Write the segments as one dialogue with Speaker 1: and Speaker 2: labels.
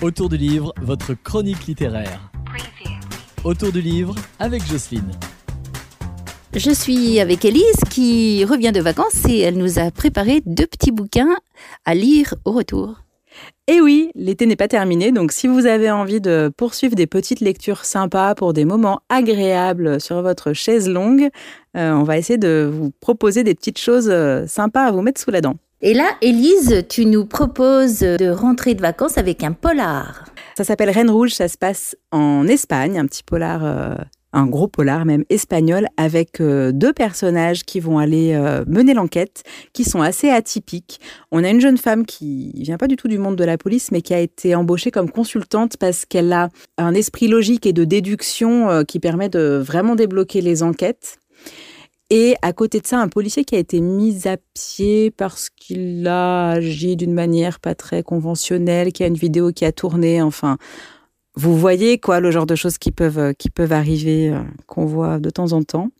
Speaker 1: Autour du livre, votre chronique littéraire. Autour du livre avec Jocelyne.
Speaker 2: Je suis avec Elise qui revient de vacances et elle nous a préparé deux petits bouquins à lire au retour.
Speaker 3: Et oui, l'été n'est pas terminé, donc si vous avez envie de poursuivre des petites lectures sympas pour des moments agréables sur votre chaise longue, euh, on va essayer de vous proposer des petites choses euh, sympas à vous mettre sous la dent.
Speaker 2: Et là, Elise, tu nous proposes de rentrer de vacances avec un polar.
Speaker 3: Ça s'appelle Reine Rouge, ça se passe en Espagne, un petit polar, euh, un gros polar même espagnol, avec euh, deux personnages qui vont aller euh, mener l'enquête, qui sont assez atypiques. On a une jeune femme qui vient pas du tout du monde de la police, mais qui a été embauchée comme consultante parce qu'elle a un esprit logique et de déduction qui permet de vraiment débloquer les enquêtes. Et à côté de ça, un policier qui a été mis à pied parce qu'il a agi d'une manière pas très conventionnelle, qui a une vidéo qui a tourné, enfin, vous voyez quoi le genre de choses qui peuvent euh, qui peuvent arriver euh, qu'on voit de temps en temps.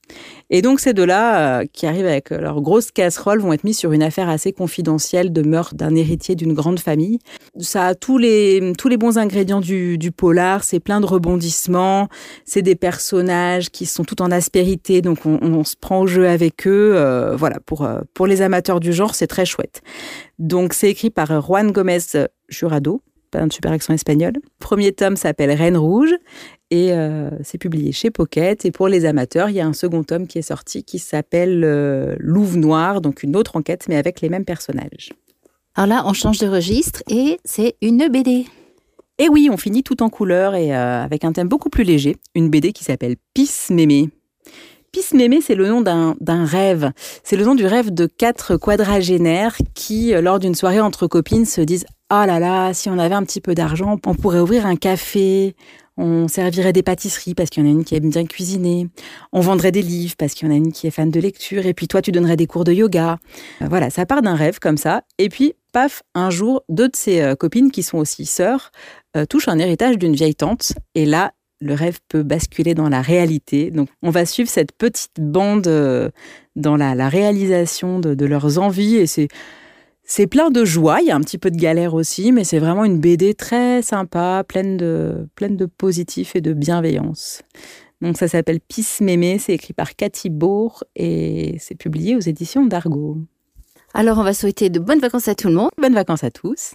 Speaker 3: Et donc ces deux-là euh, qui arrivent avec leur grosse casserole vont être mis sur une affaire assez confidentielle de meurtre d'un héritier d'une grande famille. Ça a tous les tous les bons ingrédients du, polar, c'est plein de rebondissements, c'est des personnages qui sont tout en aspérité, donc on, se prend au jeu avec eux. voilà pour pour les amateurs du genre, c'est très chouette. Donc c'est écrit par Juan Gomez Jurado un super accent espagnol. premier tome s'appelle Reine Rouge et euh, c'est publié chez Pocket. Et pour les amateurs, il y a un second tome qui est sorti qui s'appelle euh, Louve Noire, donc une autre enquête, mais avec les mêmes personnages.
Speaker 2: Alors là, on change de registre et c'est une BD.
Speaker 3: Et oui, on finit tout en couleur et euh, avec un thème beaucoup plus léger, une BD qui s'appelle Pisse Mémé. Pisse Mémé, c'est le nom d'un rêve. C'est le nom du rêve de quatre quadragénaires qui, lors d'une soirée entre copines, se disent ah là là, si on avait un petit peu d'argent, on pourrait ouvrir un café, on servirait des pâtisseries parce qu'il y en a une qui aime bien cuisiner, on vendrait des livres parce qu'il y en a une qui est fan de lecture, et puis toi tu donnerais des cours de yoga. Euh, voilà, ça part d'un rêve comme ça, et puis paf, un jour, deux de ses euh, copines qui sont aussi sœurs euh, touchent un héritage d'une vieille tante, et là, le rêve peut basculer dans la réalité. Donc, on va suivre cette petite bande dans la, réalisation de, de, leurs envies, et c'est c'est plein de joie, il y a un petit peu de galère aussi, mais c'est vraiment une BD très sympa, pleine de, pleine de positif et de bienveillance. Donc ça s'appelle Pisse Mémé, c'est écrit par Cathy Bourg et c'est publié aux éditions d'Argo.
Speaker 2: Alors on va souhaiter de bonnes vacances à tout le monde.
Speaker 3: Bonnes vacances à tous.